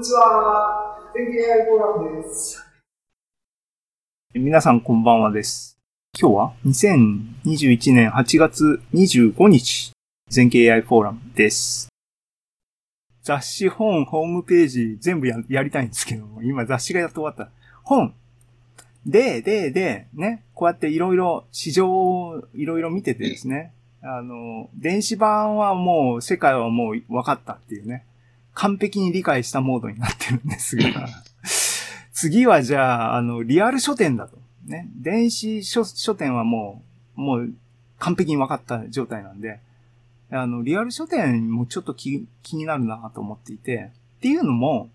にちは。天気 AI フォーラムです。皆さんこんばんはです。今日は2021年8月25日、全景 AI フォーラムです。雑誌、本、ホームページ全部ややりたいんですけども、今雑誌がやっと終わった。本。で、で、で、ね、こうやっていろいろ市場をいろいろ見ててですね、あの、電子版はもう世界はもう分かったっていうね。完璧に理解したモードになってるんですが、次はじゃあ、あの、リアル書店だと。ね。電子書書店はもう、もう完璧に分かった状態なんで、あの、リアル書店もちょっと気気になるなと思っていて、っていうのも、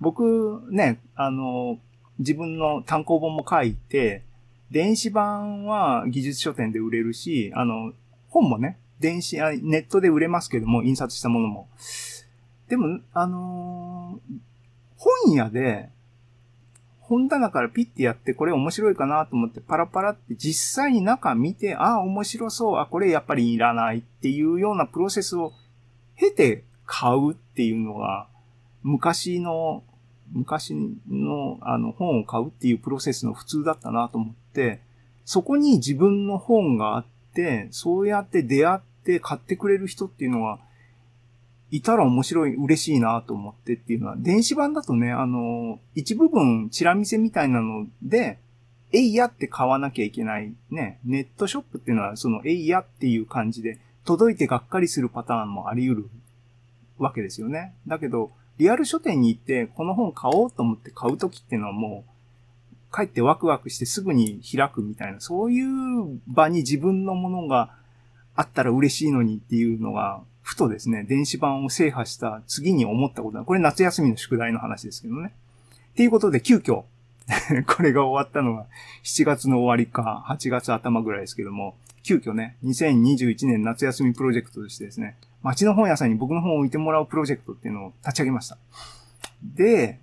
僕ね、あの、自分の単行本も書いて、電子版は技術書店で売れるし、あの、本もね、電子、ネットで売れますけども、印刷したものも。でも、あのー、本屋で、本棚からピッてやってこれ面白いかなと思ってパラパラって実際に中見て、ああ、面白そう、あ、これやっぱりいらないっていうようなプロセスを経て買うっていうのが、昔の、昔のあの本を買うっていうプロセスの普通だったなと思って、そこに自分の本があって、そうやって出会って買ってくれる人っていうのは、いたら面白い、嬉しいなと思ってっていうのは、電子版だとね、あの、一部分チラ見せみたいなので、えいやって買わなきゃいけないね。ネットショップっていうのは、そのえいやっていう感じで、届いてがっかりするパターンもあり得るわけですよね。だけど、リアル書店に行って、この本買おうと思って買うときっていうのはもう、帰ってワクワクしてすぐに開くみたいな、そういう場に自分のものがあったら嬉しいのにっていうのが、ふとですね、電子版を制覇した次に思ったことは、これ夏休みの宿題の話ですけどね。っていうことで、急遽 これが終わったのが7月の終わりか、8月頭ぐらいですけども、急遽ね、2021年夏休みプロジェクトとしてですね、街の本屋さんに僕の本を置いてもらうプロジェクトっていうのを立ち上げました。で、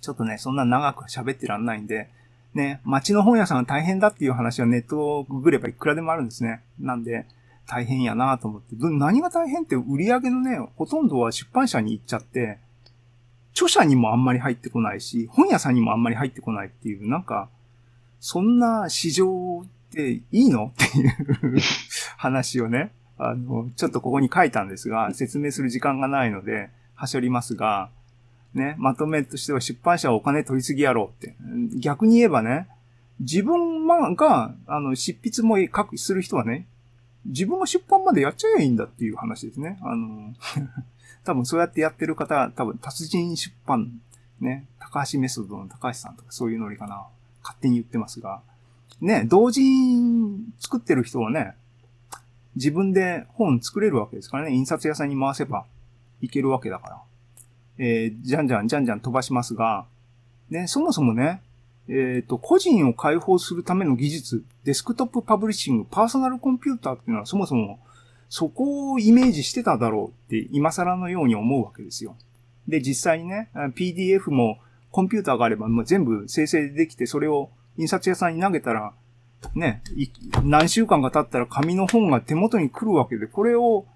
ちょっとね、そんな長く喋ってらんないんで、ね、街の本屋さんは大変だっていう話はネットをググればいくらでもあるんですね。なんで、大変やなと思って。何が大変って売り上げのね、ほとんどは出版社に行っちゃって、著者にもあんまり入ってこないし、本屋さんにもあんまり入ってこないっていう、なんか、そんな市場っていいのっていう 話をね、あの、ちょっとここに書いたんですが、説明する時間がないので、はしょりますが、ね、まとめとしては出版社はお金取りすぎやろうって。逆に言えばね、自分が、あの、執筆も書く、する人はね、自分が出版までやっちゃえばいいんだっていう話ですね。あの、多分そうやってやってる方、多分達人出版、ね、高橋メソッドの高橋さんとかそういうノリかな。勝手に言ってますが。ね、同人作ってる人はね、自分で本作れるわけですからね、印刷屋さんに回せばいけるわけだから。えー、じゃんじゃんじゃんじゃん飛ばしますが、ね、そもそもね、えっ、ー、と、個人を解放するための技術、デスクトップパブリッシング、パーソナルコンピューターっていうのはそもそもそこをイメージしてただろうって今更のように思うわけですよ。で、実際にね、PDF もコンピューターがあればもう全部生成できて、それを印刷屋さんに投げたら、ね、何週間か経ったら紙の本が手元に来るわけで、これを、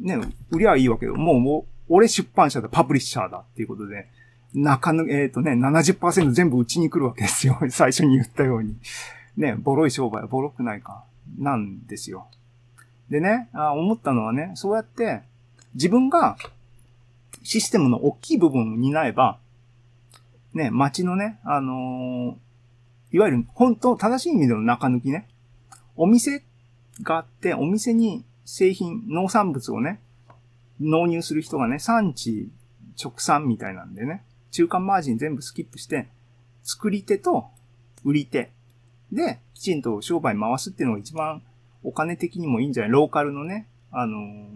ね、売りゃいいわけで、もう、もう俺出版社だ、パブリッシャーだっていうことで、中抜、えっ、ー、とね、70%全部うちに来るわけですよ。最初に言ったように。ね、ボロい商売はボロくないか。なんですよ。でね、あ思ったのはね、そうやって自分がシステムの大きい部分を担えば、ね、街のね、あのー、いわゆる本当正しい意味での中抜きね、お店があって、お店に製品、農産物をね、納入する人がね、産地直産みたいなんでね、中間マージン全部スキップして、作り手と売り手で、きちんと商売回すっていうのが一番お金的にもいいんじゃない？ローカルのね、あのー、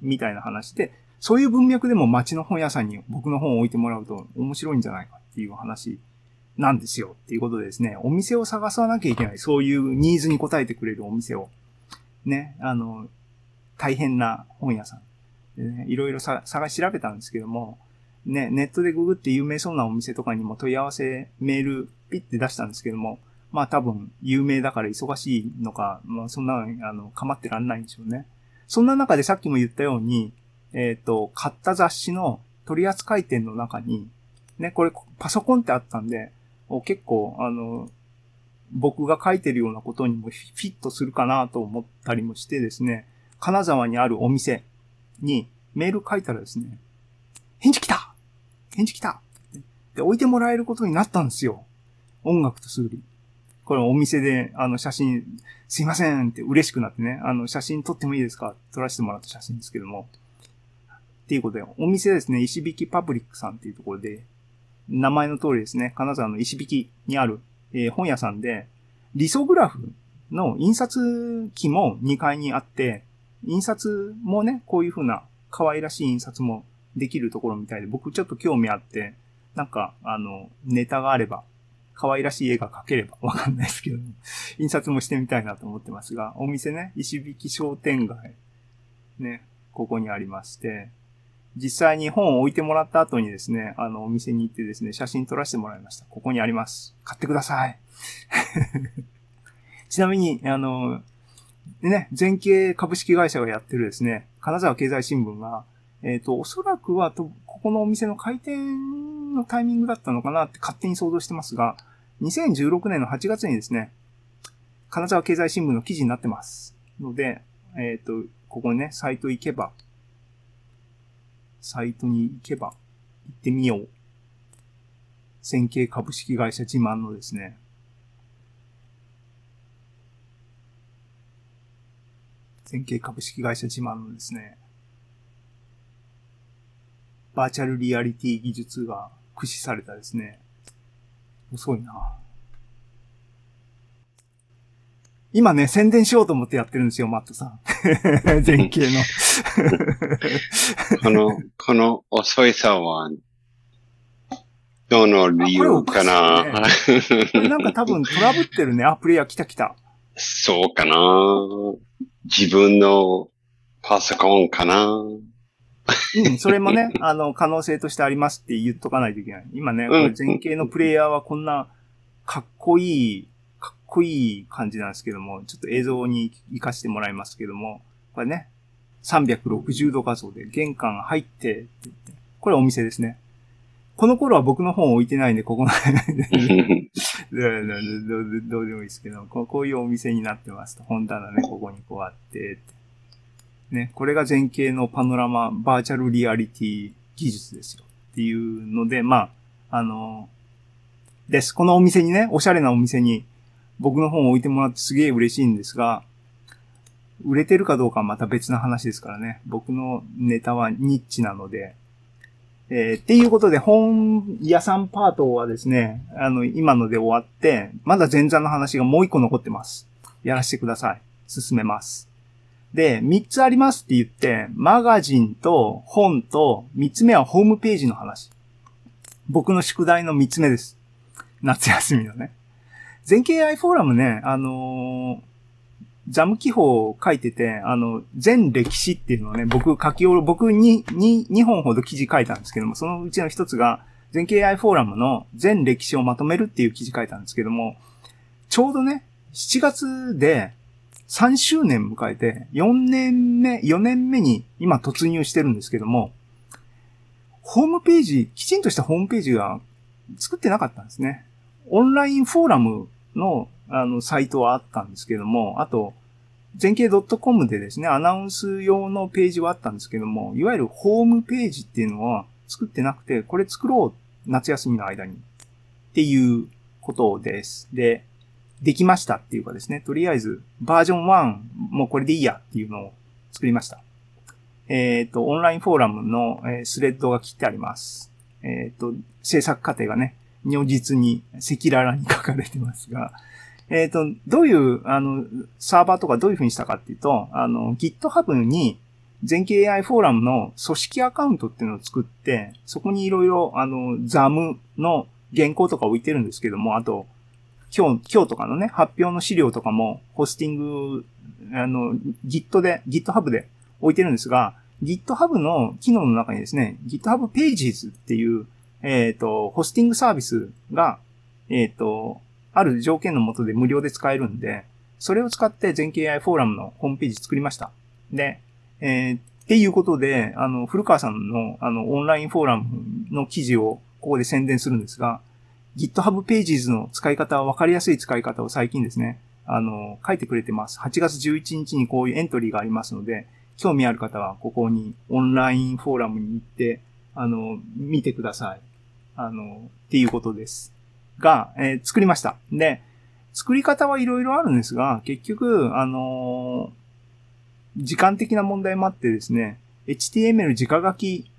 みたいな話で、そういう文脈でも街の本屋さんに僕の本を置いてもらうと面白いんじゃないかっていう話なんですよっていうことでですね、お店を探さなきゃいけない。そういうニーズに応えてくれるお店を。ね、あの、大変な本屋さん。でね、いろいろ探し調べたんですけども、ね、ネットでググって有名そうなお店とかにも問い合わせメールピッて出したんですけども、まあ多分有名だから忙しいのか、まあそんな、あの、構ってらんないんでしょうね。そんな中でさっきも言ったように、えっ、ー、と、買った雑誌の取扱店の中に、ね、これパソコンってあったんで、結構、あの、僕が書いてるようなことにもフィットするかなと思ったりもしてですね、金沢にあるお店にメール書いたらですね、返事来た返事来たで、置いてもらえることになったんですよ。音楽と数理。これお店で、あの、写真、すいませんって嬉しくなってね、あの、写真撮ってもいいですか？撮らせてもらった写真ですけども。っていうことで、お店ですね、石引パブリックさんっていうところで、名前の通りですね、金沢の石引にある、えー、本屋さんで、リソグラフの印刷機も2階にあって、印刷もね、こういう風な可愛らしい印刷もできるところみたいで、僕ちょっと興味あって、なんか、あの、ネタがあれば、可愛らしい絵が描ければわかんないですけど、印刷もしてみたいなと思ってますが、お店ね、石引商店街、ね、ここにありまして、実際に本を置いてもらった後にですね、あの、お店に行ってですね、写真撮らせてもらいました。ここにあります。買ってください。ちなみに、あの、ね、全景株式会社がやってるですね、金沢経済新聞が、えっ、ー、と、おそらくはと、ここのお店の開店のタイミングだったのかなって勝手に想像してますが、2016年の8月にですね、金沢経済新聞の記事になってます。ので、えっ、ー、と、ここにね、サイト行けば、サイトに行けば、行ってみよう。線形株式会社自慢のですね、線形株式会社自慢のですね、バーチャルリアリティ技術が駆使されたですね、遅いな。今ね、宣伝しようと思ってやってるんですよ、マットさん。前景の この、この遅いさは、どの理由かな、ね、なんか多分トラブってるね。あ、プレイヤー来た来た。そうかな自分のパソコンかなうん、それもね、あの、可能性としてありますって言っとかないといけない。今ね、これ前景のプレイヤーはこんなかっこいいこいい感じなんですけども、ちょっと映像に活かしてもらいますけども、これね、360度画像で玄関入ってって言って、これお店ですね。この頃は僕の本置いてないんで、ここのどうでもいいですけどこ、こういうお店になってますと。本棚ね、ここにこうあって、ね、これが前景のパノラマ、バーチャルリアリティ技術ですよ。っていうので、まあ、あの、です。このお店にね、おしゃれなお店に僕の本を置いてもらってすげえ嬉しいんですが、売れてるかどうかはまた別の話ですからね。僕のネタはニッチなので。えー、っていうことで、本屋さんパートはですね、あの、今ので終わって、まだ前座の話がもう一個残ってます。やらせてください。進めます。で、三つありますって言って、マガジンと本と、三つ目はホームページの話。僕の宿題の三つ目です。夏休みのね。全景 AI フォーラムね、あのー、ザム記法を書いてて、あの、全歴史っていうのをね、僕書きおる、僕に、に、2本ほど記事書いたんですけども、そのうちの一つが、全景 AI フォーラムの全歴史をまとめるっていう記事書いたんですけども、ちょうどね、7月で3周年迎えて、4年目、4年目に今突入してるんですけども、ホームページ、きちんとしたホームページが作ってなかったんですね。オンラインフォーラムの、あの、サイトはあったんですけども、あと、全景 .com でですね、アナウンス用のページはあったんですけども、いわゆるホームページっていうのは作ってなくて、これ作ろう、夏休みの間に。っていうことです。で、できましたっていうかですね、とりあえず、バージョン1、もうこれでいいやっていうのを作りました。えっ、ー、と、オンラインフォーラムの、スレッドが切ってあります。えっ、ー、と、制作過程がね、如実に赤裸々に書かれてますが、えっ、ー、と、どういう、あの、サーバーとかどういう風にしたかっていうと、あの、GitHub に全景 AI フォーラムの組織アカウントっていうのを作って、そこにいろいろ、あの、ザムの原稿とか置いてるんですけども、あと、今日、今日とかのね、発表の資料とかも、ホスティング、あの、Git で、GitHub で置いてるんですが、GitHub の機能の中にですね、GitHub Pages っていう、えっ、ー、と、ホスティングサービスが、えっ、ー、と、ある条件のもとで無料で使えるんで、それを使って全景 AI フォーラムのホームページ作りました。で、えー、っていうことで、あの、古川さんの、あの、オンラインフォーラムの記事をここで宣伝するんですが、GitHub Pages の使い方、わかりやすい使い方を最近ですね、あの、書いてくれてます。8月11日にこういうエントリーがありますので、興味ある方はここにオンラインフォーラムに行って、あの、見てください。あの、っていうことです。が、えー、作りました。で、作り方はいろいろあるんですが、結局、あのー、時間的な問題もあってですね、HTML 直書き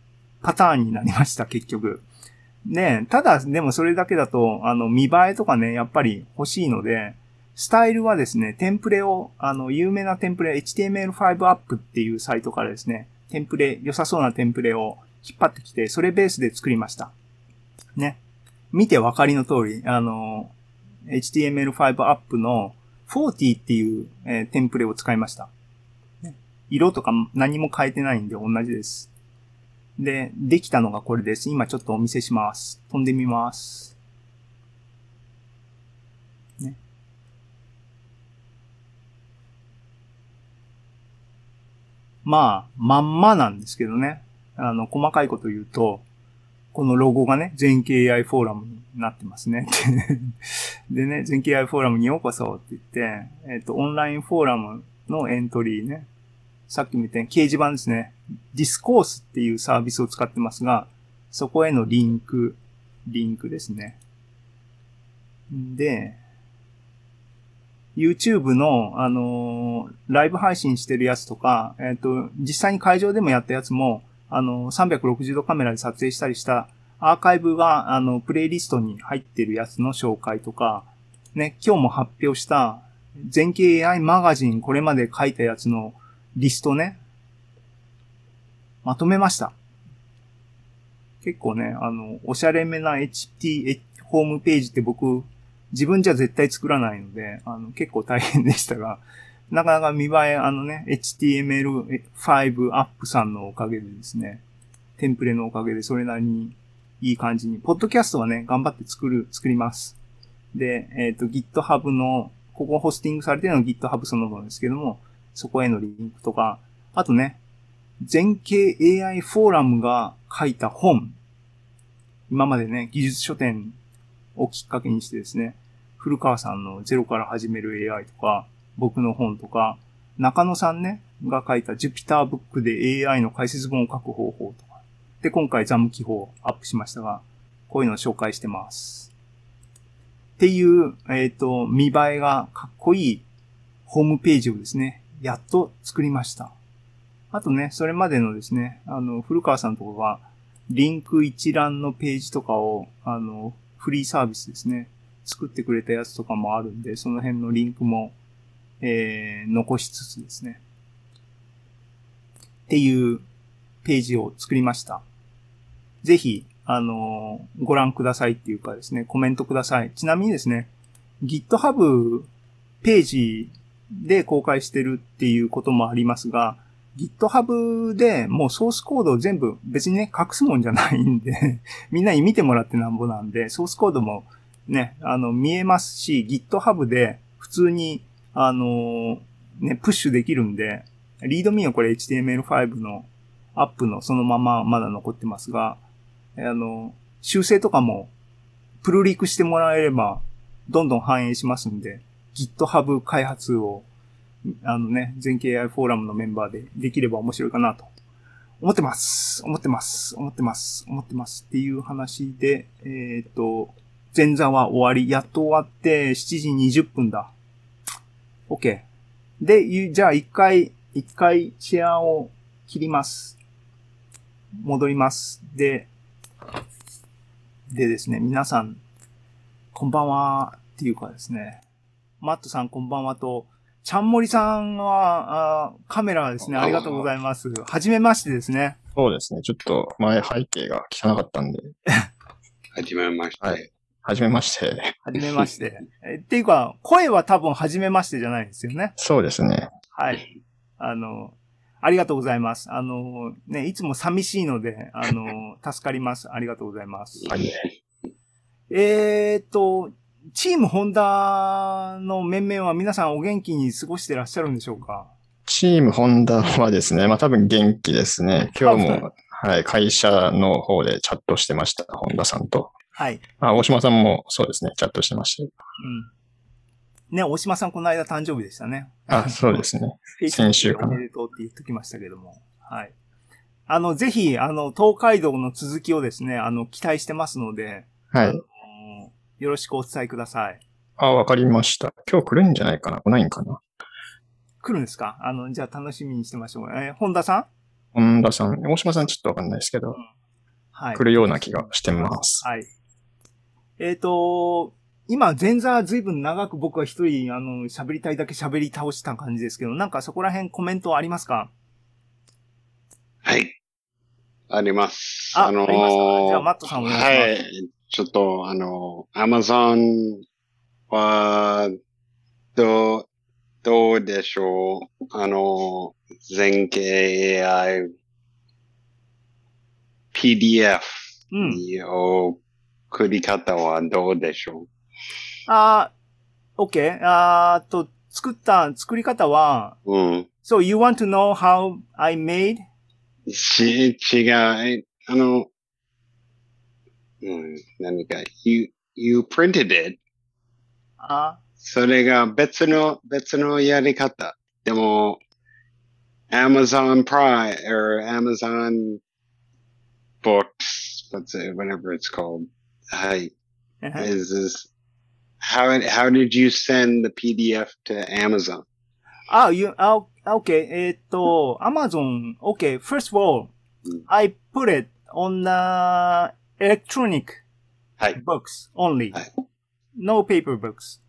パターンになりました、結局。で、ただ、でもそれだけだと、あの、見栄えとかね、やっぱり欲しいので、スタイルはですね、テンプレを、あの、有名なテンプレ、HTML5 アップっていうサイトからですね、テンプレ、良さそうなテンプレを引っ張ってきて、それベースで作りました。ね。見てわかりの通り、あの、HTML5 アップの40っていう、えー、テンプレを使いました。色とか何も変えてないんで同じです。で、できたのがこれです。今ちょっとお見せします。飛んでみます。ねまあ、まんまなんですけどね。あの、細かいこと言うと、このロゴがね、全景 AI フォーラムになってますね。でね、全景 AI フォーラムにようこそって言って、えっ、ー、と、オンラインフォーラムのエントリーね。さっきも言ったように掲示板ですね。ディスコースっていうサービスを使ってますが、そこへのリンク、リンクですね。で、YouTube の、あのー、ライブ配信してるやつとか、えっ、ー、と、実際に会場でもやったやつも、あのー、360度カメラで撮影したりしたアーカイブが、あの、プレイリストに入ってるやつの紹介とか、ね、今日も発表した全景 AI マガジンこれまで書いたやつのリストね、まとめました。結構ね、あの、おしゃれめな HT、ホームページって僕、自分じゃ絶対作らないので、あの、結構大変でしたが、なかなか見栄え、あのね、HTML5 アップさんのおかげでですね、テンプレのおかげでそれなりにいい感じに、ポッドキャストはね、頑張って作る、作ります。で、えっ、ー、と、GitHub の、ここホスティングされてるの GitHub そのものですけども、そこへのリンクとか、あとね、全景 AI フォーラムが書いた本、今までね、技術書店をきっかけにしてですね、古川さんのゼロから始める AI とか、僕の本とか、中野さんね、が書いた Jupyter Book で AI の解説本を書く方法とか。で、今回ザム記法アップしましたが、こういうのを紹介してます。っていう、えっ、ー、と、見栄えがかっこいいホームページをですね、やっと作りました。あとね、それまでのですね、あの、古川さんとかが、リンク一覧のページとかを、あの、フリーサービスですね。作ってくれたやつとかもあるんで、その辺のリンクも、えー、残しつつですね。っていうページを作りました。ぜひ、あの、ご覧くださいっていうかですね、コメントください。ちなみにですね、GitHub ページで公開してるっていうこともありますが、GitHub でもうソースコードを全部別にね、隠すもんじゃないんで みんなに見てもらってなんぼなんで、ソースコードもね、あの、見えますし、GitHub で普通に、あの、ね、プッシュできるんで、リードミーはこれ HTML5 のアップのそのまままだ残ってますが、あの、修正とかもプルリークしてもらえれば、どんどん反映しますんで、GitHub 開発を、あのね、全景 AI フォーラムのメンバーでできれば面白いかなと思ってます。思ってます。思ってます。思ってます。っていう話で、えっ、ー、と、前座は終わり。やっと終わって7時20分だ。OK。で、じゃあ一回、一回チェアを切ります。戻ります。で、でですね、皆さん、こんばんはっていうかですね、マットさんこんばんはと、ちゃんもりさんは、あカメラですね、ありがとうございます。はじめましてですね。そうですね、ちょっと前背景が汚かったんで。はじめまして。はい。はじめまして。はじめまして。えっていうか、声は多分はじめましてじゃないですよね。そうですね。はい。あの、ありがとうございます。あの、ね、いつも寂しいので、あの、助かります。ありがとうございます。はい。えー、っと、チームホンダの面々は皆さんお元気に過ごしてらっしゃるんでしょうか？チームホンダはですね、まあ多分元気ですね。今日あも、はい、会社の方でチャットしてました、ホンダさんと。はい。あ、大島さんもそうですね、チャットしてましうん。ね、大島さんこの間誕生日でしたね。た。あ、そうですね。先週かなおめでとうって言っときましたけども。はい。あの、ぜひ、あの、東海道の続きをですね、あの、期待してますので、はい。よろしくお伝えください。あ、わかりました。今日来るんじゃないかな来ないんかな来るんですか？あの、じゃあ楽しみにしてましょう。えー本田さん？本田さん、大島さんちょっとわかんないですけど、はい。来るような気がしてます。はい。えっ、と、今、前座ずいぶん長く僕は一人、あの、喋りたいだけ喋り倒した感じですけど、なんかそこら辺コメントありますか？はい。あります。あのありますか？じゃあマットさんお願いしますはい。ちょっと、あの、アマゾンは、どう、どうでしょう？あの、全景 AI PDF うん。に送り方はどうでしょあー、OK。あーと、作った、作り方は、ううん。So you want to know how I made? し、違う。あの、うん、何か、you, you printed it あそれが別の、別のやり方。でも、Amazon Prime or Amazon Books, let's say, whatever it's called. はい。ー Is this, how, how did you send the PDF to Amazon? あ、you, あ、OK。えーっと、Amazon, OK. First of all, うん I put it on the electronic はい。books only. はい No paper books.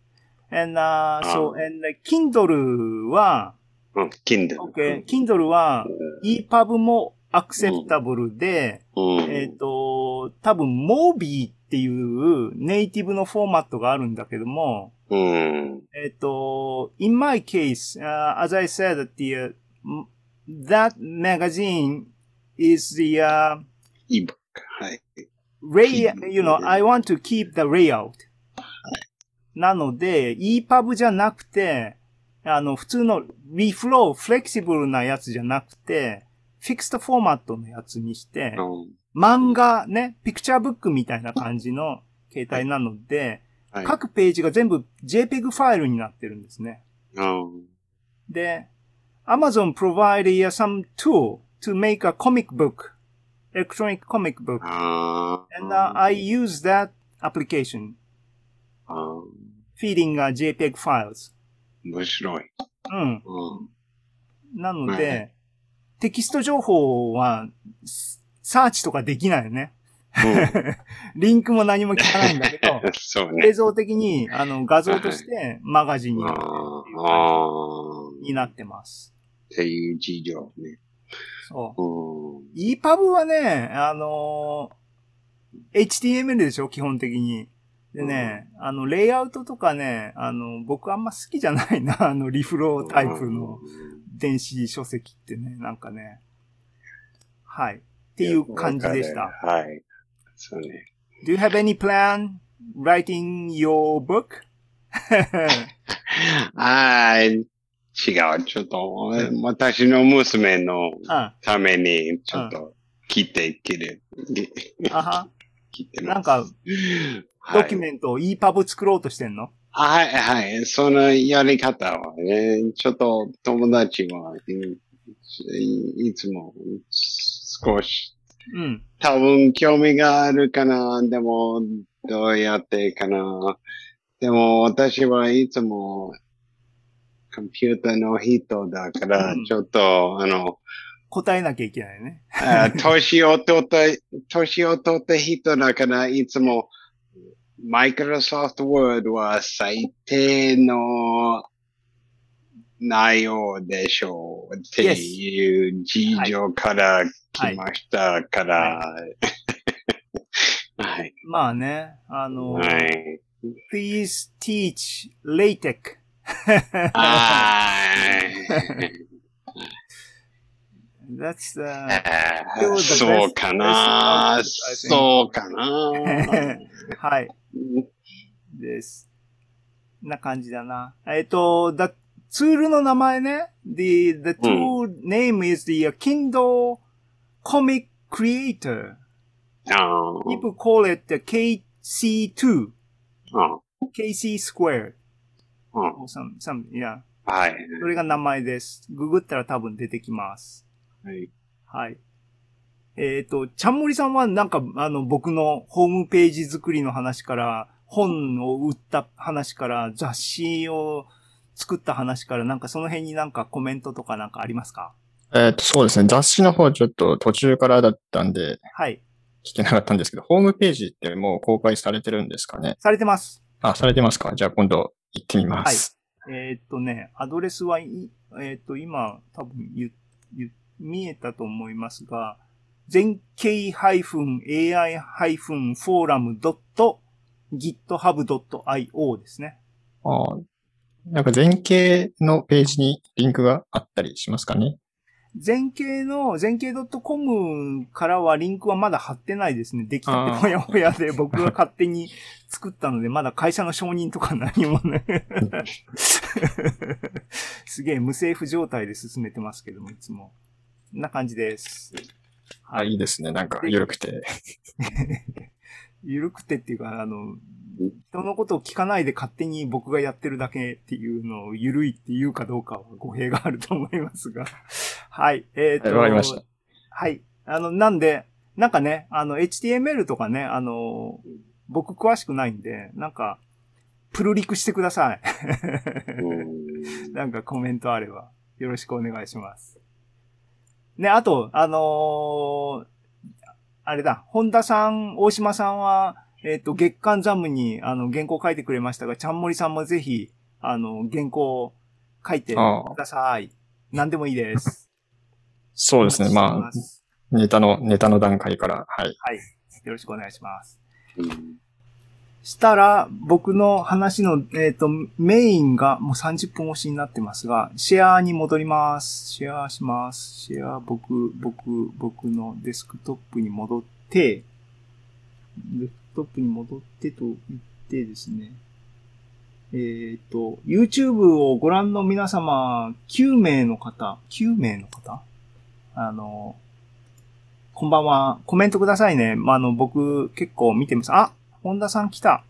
And, uh, so, あ and Kindle は、うん、Kindle。OK。Kindle は EPUB も acceptable で、うん。えっ、と、多分 Mobi っていうネイティブのフォーマットがあるんだけども、うん。えっ、と、in my case, uh, as I said, the, uh, that magazine is the, uh, ebook。はい。Lay, you know, I want to keep the layout. なので、EPUB じゃなくて、あの、普通の reflow、フレキシブルなやつじゃなくて、フィクストフォーマットのやつにして、うん漫画ね、ピクチャーブックみたいな感じの携帯なので、はい。各ページが全部 JPEG ファイルになってるんですね。うんで、Amazon provide uh, some tool to make a comic book, electronic comic book, あ and uh, I use that application あ feeding uh, JPEG files. 面白い。うん。うんなのはで、テキスト情報はスサーチとかできないよね。リンクも何も聞かないんだけど、ね映。像的にあの画像としてマガジンになってるっていう感あじになってます。っていう事情ね。そう。うん。EPUB はね、あのー HTML でしょ基本的に。でね、あの、レイアウトとかね、あの、僕あんま好きじゃないな、あの、リフロータイプの電子書籍ってね、なんかね。はい。っていう感じでした。はい。そうね。Do you have any plan writing your book? あー違う。ちょっと、私の娘のあ、ために、ちょっと、切ってきる。あは。て。なんか、はいドキュメントを EPUB 作ろうとしてんの？はい、はい。そのやり方はね、ちょっと友達はいいいつも少しうん。多分興味があるかな。でも、どうやってかな。でも、私はいつも、コンピューターの人だから、うんちょっと、あの、答えなきゃいけないね。あ年を取った、年を取った人だから、いつも、マイクロソフトワードは最低の内容でしょうっていう事情から来ましたから、はい。まあね、あの、はい。please teach LaTeX. はい。That's the, そうかな.そうかなはい。です。な感じだな。えっ、と、だ、ツールの名前ね。The, the tool name is the Kindle Comic Creator. あ People call it the KC2. あ。KC Square. うん。some, some, yeah. はい。それが名前です。ググったら多分出てきます。はい。はい。えっ、と、ちゃんもりさんはなんか、あの、僕のホームページ作りの話から、本を売った話から、雑誌を作った話から、なんかその辺になんかコメントとかなんかありますか？えっと、そうですね。雑誌の方ちょっと途中からだったんではい。聞けなかったんですけど、ホームページってもう公開されてるんですかね？されてます。あ、されてますか？じゃあ今度行ってみます。えっ、とね、アドレスはい、えっ、と、今、多分言、言、見えたと思いますが、全景 -forum.github.io ですね。ああなんか前景のページにリンクがあったりしますかね。全景の、全景 .com からはリンクはまだ貼ってないですね。できたてほやほやで僕が勝手に作ったので、まだ会社の承認とか何もね。すげえ無政府状態で進めてますけども、いつも。こんな感じです。あ、いいですね。なんか緩くて。ゆるくてっていうか、あの、人のことを聞かないで勝手に僕がやってるだけっていうのをゆるいっていうかどうかは語弊があると思いますが。はい。えっ、と、はいわかりました。はい。あの、なんで、なんかね、あの、HTML とかね、あの、僕詳しくないんで、なんか、プルリクしてください。うんなんかコメントあれば、よろしくお願いします。ね、あと、あのーあれだ、本田さん、大島さんは、えっ、と、月刊ザムに、あの、原稿書いてくれましたが、ちゃんもりさんもぜひ、あの、原稿書いてください。何でもいいです。そうですね。まあネタの、ネタの段階から、はい。はい。よろしくお願いします。うんしたら、僕の話の、えっ、と、メインがもう30分押しになってますが、シェアに戻ります。シェアします。シェア、僕、僕、僕のデスクトップに戻って、デスクトップに戻ってと言ってですね、えっ、と、YouTube をご覧の皆様、9名の方、9名の方あの、こんばんは。コメントくださいね。まあ、あの、僕結構見てます。あ本田さん来た。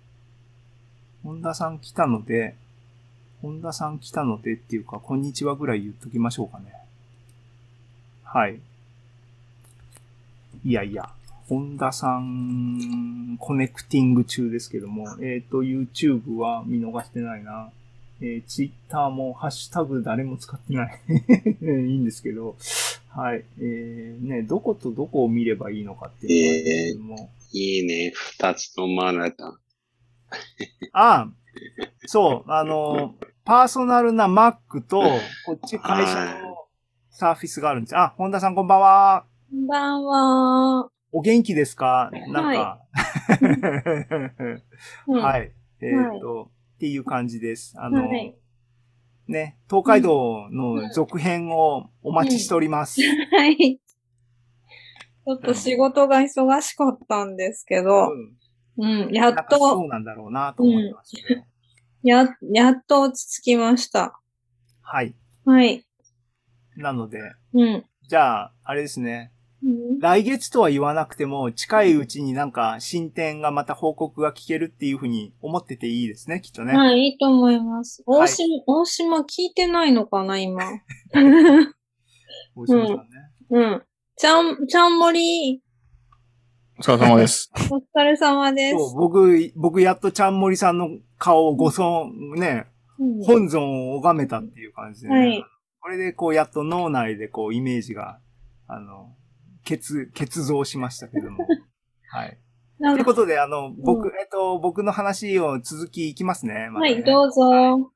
本田さん来たので、本田さん来たのでっていうか、こんにちはぐらい言っときましょうかね。はい。いやいや、本田さん、コネクティング中ですけども、えっ、と、YouTube は見逃してないな。えー、Twitter もハッシュタグ誰も使ってない。いいんですけど、はい。えー、ね、どことどこを見ればいいのかっていうのなんですけども、いいね。二つのマナタン。あ あ、そう、あの、パーソナルな Mac と、こっち会社のサーフィスがあるんです。あ、本田さんこんばんは。こんばんは。お元気ですか？なんか。は。はいい。えっ、と、っていう感じです。あの、はいね、東海道の続編をお待ちしております。はい。ちょっと仕事が忙しかったんですけど、うんうん、やっなんかそと、うなんだろうなと思ってますけど。や、やっと落ち着きました。はい。はい。なので、うん。じゃあ、あれですね。うん来月とは言わなくても、近いうちになんか進展がまた報告が聞けるっていうふうに思ってていいですね、きっとね。はい、いいと思います。はい大島、大島聞いてないのかな、今。大島さんね。うん。ちゃん、ちゃんもり、お疲れ様です。お疲れ様です。そう、僕、僕やっとちゃんもりさんの顔をご尊、ね、うん本尊を拝めたっていう感じでね。はいこれでこうやっと脳内でこうイメージが、あの、結、結像しましたけども。はい。ということで、あの、僕、えっと、僕の話を続きいきますね。またねはい、どうぞ。